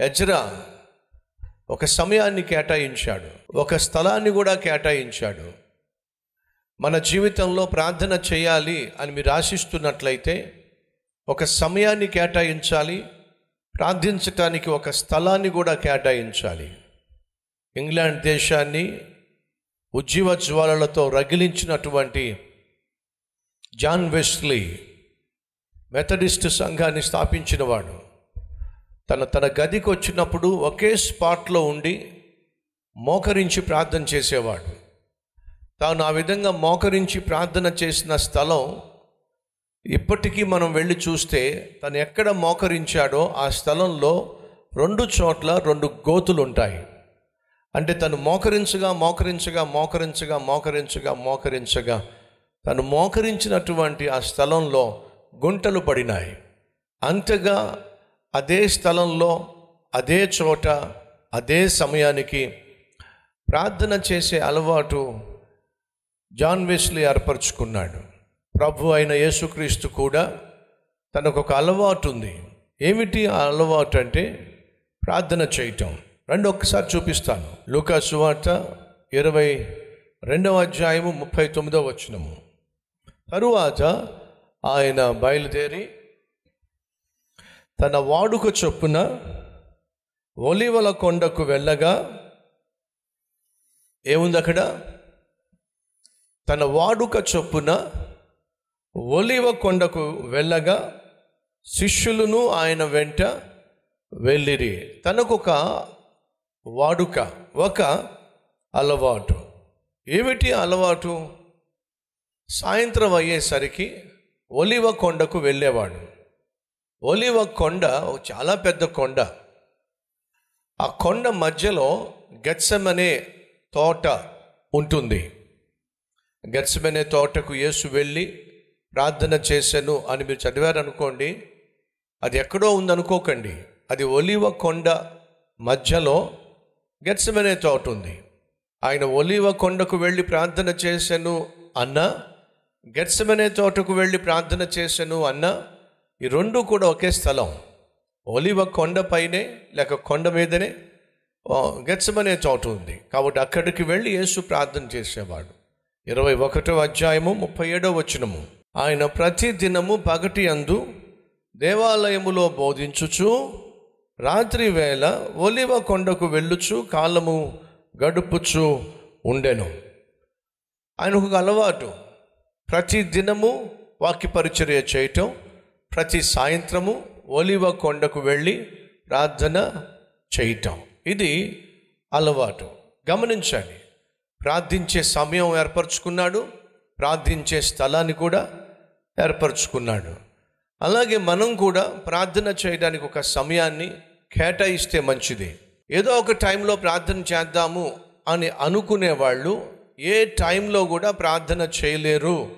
Ezra ఒక సమయాన్ని కేటాయించాడు ఒక స్థలాన్ని కూడా కేటాయించాడు. మన జీవితంలో ప్రార్థన చేయాలి అని మీరు ఆశిస్తున్నట్లయితే ఒక సమయాన్ని కేటాయించాలి ప్రార్థించటానికి ఒక స్థలాన్ని కూడా కేటాయించాలి. ఇంగ్లాండ్ దేశాన్ని ఉజ్జీవ జ్వాలలతో రగిలించినటువంటి జాన్ వెస్లీ మెథడిస్ట్ సంఘాన్ని స్థాపించినవాడు. తన తన గదికి వచ్చినప్పుడు ఒకే స్పాట్లో ఉండి మోకరించి ప్రార్థన చేసేవాడు. తాను ఆ విధంగా మోకరించి ప్రార్థన చేసిన స్థలం ఇప్పటికీ మనం వెళ్ళి చూస్తే తను ఎక్కడ మోకరించాడో ఆ స్థలంలో రెండు చోట్ల రెండు గోతులు ఉంటాయి అంటే తను మోకరించగా మోకరించగా మోకరించగా మోకరించగా మోకరించగా తను మోకరించినటువంటి ఆ స్థలంలో గుంటలు పడినాయి. అంతగా అదే స్థలంలో అదే చోట అదే సమయానికి ప్రార్థన చేసే అలవాటు జాన్ వెస్లీ ఏర్పరచుకున్నాడు. ప్రభు అయిన యేసుక్రీస్తు కూడా తనకు ఒక అలవాటు ఉంది ఏమిటి ఆ అలవాటు అంటే ప్రార్థన చేయటం. రెండు ఒక్కసారి చూపిస్తాను. లూకా సువార్త ఇరవై రెండవ అధ్యాయము ముప్పై తొమ్మిదవ వచనము. తరువాత ఆయన బయలుదేరి తన వాడుక చొప్పున ఒలివల కొండకు వెళ్ళగా ఏముంది అక్కడ? తన వాడుక చొప్పున ఒలివ కొండకు వెళ్ళగా శిష్యులను ఆయన వెంట వెళ్ళిరి. తనకొక వాడుక ఒక అలవాటు. ఏమిటి అలవాటు? సాయంత్రం అయ్యేసరికి ఒలివ కొండకు వెళ్ళేవాడు. ఒలివ కొండ ఒక చాలా పెద్ద కొండ. ఆ కొండ మధ్యలో గెత్సమనే తోట ఉంటుంది. గచ్చమనే తోటకు యేసు వెళ్ళి ప్రార్థన చేశాను అని మీరు చదివారనుకోండి అది ఎక్కడో ఉందనుకోకండి. అది ఒలివ కొండ మధ్యలో గచ్చమనే తోట ఉంది. ఆయన ఒలివ కొండకు వెళ్ళి ప్రార్థన చేశాను అన్న గచ్చమనే తోటకు వెళ్ళి ప్రార్థన చేశాను అన్న ఈ రెండు కూడా ఒకే స్థలం. ఒలివ కొండపైనే లేక కొండ మీదనే గెచ్చమనే చోటు ఉంది. కాబట్టి అక్కడికి వెళ్ళి యేసు ప్రార్థన చేసేవాడు. ఇరవై ఒకటో అధ్యాయము ముప్పై ఏడో వచనము. ఆయన ప్రతి దినము పగటి అందు దేవాలయములో బోధించుచు రాత్రి వేళ ఒలివ కొండకు వెళ్ళుచు కాలము గడుపుచు ఉండెను. ఆయనకు ఒక అలవాటు. ప్రతి దినము వాక్య పరిచర్య చేయటం ప్రతి సాయంత్రము ఒలివ కొండకు వెళ్ళి ప్రార్థన చేయటం. ఇది అలవాటు. గమనించండి. ప్రార్థించే సమయం ఏర్పరచుకున్నాడు. ప్రార్థించే స్థలాన్ని కూడా ఏర్పరచుకున్నాడు. అలాగే మనం కూడా ప్రార్థన చేయడానికి ఒక సమయాన్ని కేటాయిస్తే మంచిది. ఏదో ఒక టైంలో ప్రార్థన చేద్దాము అని అనుకునే వాళ్ళు ఏ టైంలో కూడా ప్రార్థన చేయలేరు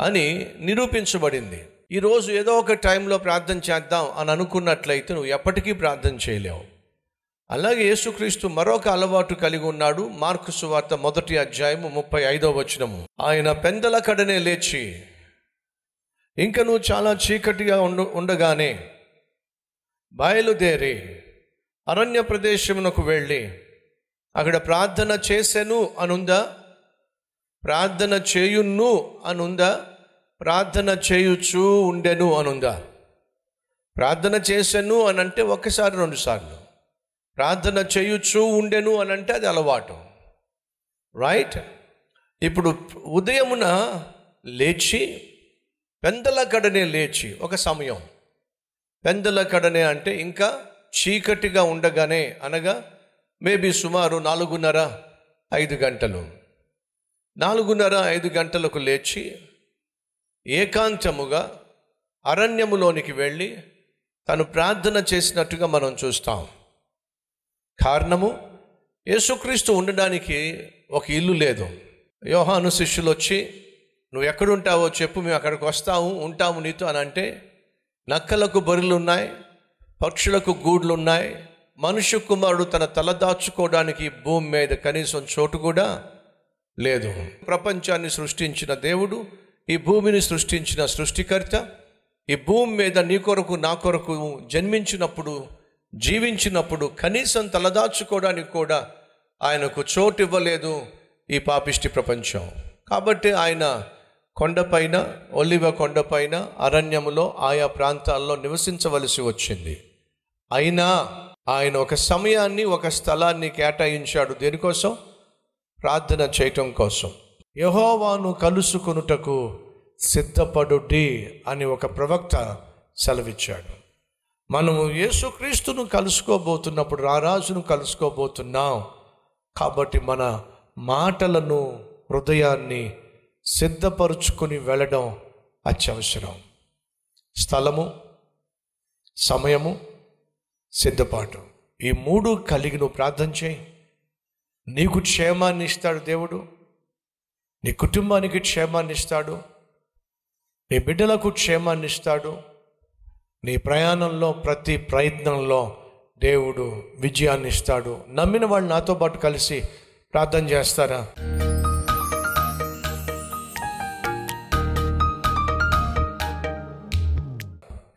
అని నిరూపించబడింది. ఈరోజు ఏదో ఒక టైంలో ప్రార్థన చేద్దాం అని అనుకున్నట్లయితే నువ్వు ఎప్పటికీ ప్రార్థన చేయలేవు. అలాగే యేసుక్రీస్తు మరొక అలవాటు కలిగి ఉన్నాడు. మార్కు సువార్త మొదటి అధ్యాయము ముప్పై ఐదో వచనము. ఆయన పెందల కడనే లేచి ఇంకా నువ్వు చాలా చీకటిగా ఉండ ఉండగానే బయలుదేరి అరణ్య ప్రదేశమునకు వెళ్ళి అక్కడ ప్రార్థన చేసెను అనుందా? ప్రార్థన చేయును అనుందా? ప్రార్థన చేయుచూ ఉండెను అనుందా? ప్రార్థన చేశాను అని అంటే ఒకసారి రెండుసార్లు ప్రార్థన చేయుచూ ఉండెను అని అంటే అది అలవాటు. రైట్ ఇప్పుడు ఉదయమున లేచి పెందల కడనే లేచి ఒక సమయం. పెందల కడనే అంటే ఇంకా చీకటిగా ఉండగానే అనగా మేబీ సుమారు నాలుగున్నర ఐదు గంటలు. నాలుగున్నర ఐదు గంటలకు లేచి ఏకాంతముగా అరణ్యములోనికి వెళ్ళి తను ప్రార్థన చేసినట్టుగా మనం చూస్తాం. కారణము యేసుక్రీస్తు ఉండడానికి ఒక ఇల్లు లేదు. యోహాను శిష్యులు వచ్చి నువ్వు ఎక్కడుంటావో చెప్పు మేము అక్కడికి వస్తాము ఉంటాము నీతో అని అంటే నక్కలకు బొరిలు ఉన్నాయి పక్షులకు గూడ్లు ఉన్నాయి మనుష్య కుమారుడు తన తల దాచుకోవడానికి భూమి మీద కనీసం చోటు కూడా లేదు. ప్రపంచాన్ని సృష్టించిన దేవుడు ఈ భూమిని సృష్టించిన సృష్టికర్త ఈ భూమి మీద నీ కొరకు నా కొరకు జన్మించినప్పుడు జీవించినప్పుడు కనీసం తలదాచుకోవడానికి కూడా ఆయనకు చోటు ఇవ్వలేదు ఈ పాపిష్టి ప్రపంచం. కాబట్టి ఆయన కొండపైన ఒలివ కొండపైన అరణ్యములో ఆయా ప్రాంతాల్లో నివసించవలసి వచ్చింది. అయినా ఆయన ఒక సమయాన్ని ఒక స్థలాన్ని కేటాయించాడు దేనికోసం? ప్రార్థన చేయటం కోసం. యహోవాను కలుసుకొనుటకు సిద్ధపడుడి అని ఒక ప్రవక్త సెలవిచ్చాడు. మనము యేసుక్రీస్తును కలుసుకోబోతున్నప్పుడు రారాజును కలుసుకోబోతున్నాం. కాబట్టి మన మాటలను హృదయాన్ని సిద్ధపరుచుకొని వెళ్ళడం అత్యవసరం. స్థలము సమయము సిద్ధపాటు. ఈ మూడు కలిగి నువ్వు ప్రార్థన చేయి. నీకు క్షేమాన్ని ఇస్తాడు దేవుడు. నీ కుటుంబానికి క్షేమాన్ని ఇస్తాడు. నీ బిడ్డలకు క్షేమాన్ని ఇస్తాడు. నీ ప్రయాణంలో ప్రతి ప్రయత్నంలో దేవుడు విజయాన్ని ఇస్తాడు. నమ్మిన వాళ్ళు నాతో పాటు కలిసి ప్రార్థన చేస్తారా?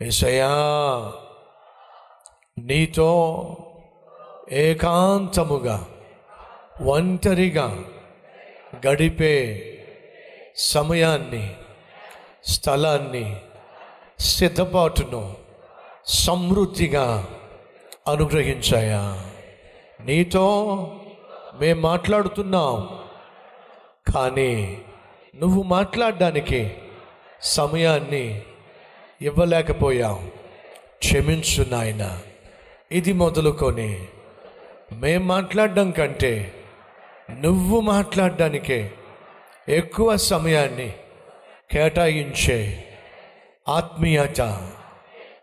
ఏసయా నీతో ఏకాంతముగా ఒంటరిగా గడిపే సమయాన్ని స్థలాన్ని సిద్ధపాటును సమృద్ధిగా అనుగ్రహించాయా? నీతో మేము మాట్లాడుతున్నాం కానీ నువ్వు మాట్లాడడానికి సమయాన్ని ఇవ్వలేకపోయావు క్షమించు నాయన. ఇది మొదలుకొని మేం మాట్లాడడం కంటే నువ్వు మాట్లాడడానికే ఎక్కువ సమయాన్ని కేటాయించే ఆత్మీయత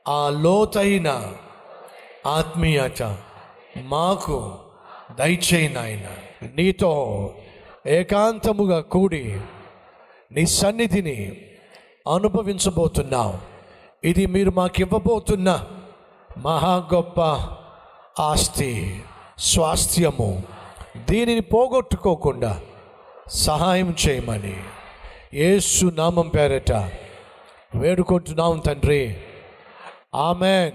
ఆ లోతైన ఆత్మీయత మాకు దయచేయి నాయన. నీతో ఏకాంతముగా కూడి నీ సన్నిధిని అనుభవించబోతున్నావు. ఇది మీరు మాకు ఇవ్వబోతున్న మహా గొప్ప ఆస్తి స్వాస్థ్యము. దీనిని పోగొట్టుకోకుండా సహాయం చేయమని యేసు నామం పేరట వేడుకుంటున్నాం తండ్రి. ఆమెన్.